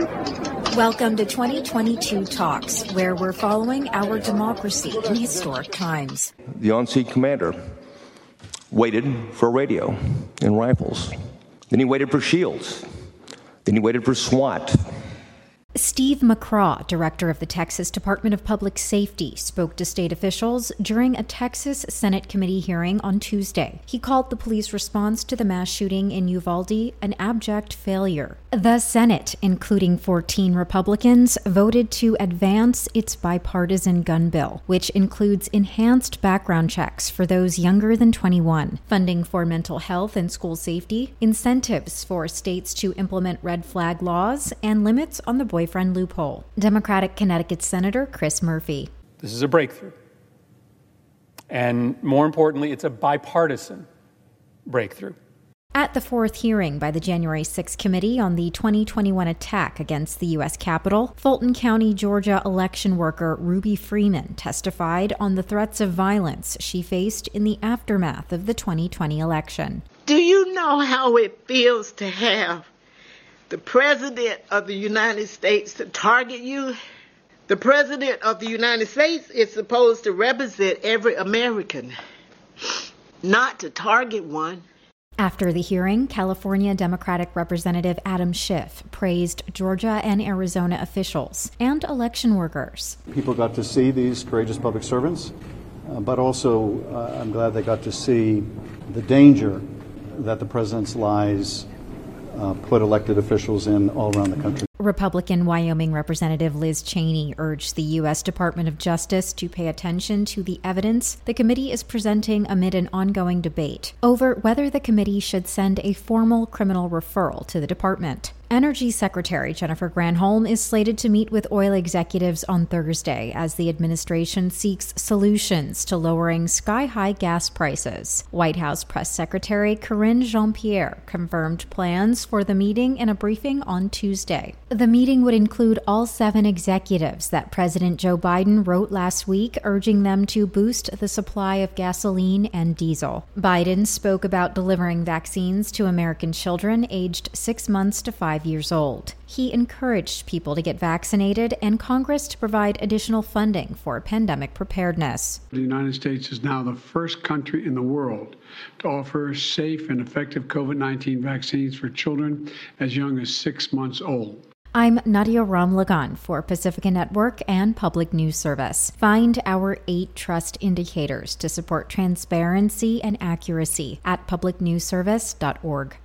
Welcome to 2022 Talks, where we're following our democracy in historic times. The on scene commander waited for radio and rifles. Then he waited for shields. Then he waited for SWAT. Steve McCraw, director of the Texas Department of Public Safety, spoke to state officials during a Texas Senate committee hearing on Tuesday. He called the police response to the mass shooting in Uvalde an abject failure. The Senate, including 14 Republicans, voted to advance its bipartisan gun bill, which includes enhanced background checks for those younger than 21, funding for mental health and school safety, incentives for states to implement red flag laws, and limits on the boy boyfriend loophole. Democratic Connecticut Senator Chris Murphy. This is a breakthrough. And more importantly, it's a bipartisan breakthrough. At the fourth hearing by the January 6 committee on the 2021 attack against the U.S. Capitol, Fulton County, Georgia election worker Ruby Freeman testified on the threats of violence she faced in the aftermath of the 2020 election. Do you know how it feels to have the President of the United States to target you. The President of the United States is supposed to represent every American, not to target one. After the hearing, California Democratic Representative Adam Schiff praised Georgia and Arizona officials and election workers. People got to see these courageous public servants, uh, but also uh, I'm glad they got to see the danger that the president's lies Uh, put elected officials in all around the country. Republican Wyoming Representative Liz Cheney urged the U.S. Department of Justice to pay attention to the evidence the committee is presenting amid an ongoing debate over whether the committee should send a formal criminal referral to the department. Energy Secretary Jennifer Granholm is slated to meet with oil executives on Thursday as the administration seeks solutions to lowering sky high gas prices. White House Press Secretary Karine Jean Pierre confirmed plans for the meeting in a briefing on Tuesday. The meeting would include all seven executives that President Joe Biden wrote last week, urging them to boost the supply of gasoline and diesel. Biden spoke about delivering vaccines to American children aged six months to five years old. He encouraged people to get vaccinated and Congress to provide additional funding for pandemic preparedness. The United States is now the first country in the world to offer safe and effective COVID 19 vaccines for children as young as six months old. I'm Nadia Ramlagan for Pacifica Network and Public News Service. Find our eight trust indicators to support transparency and accuracy at publicnewsservice.org.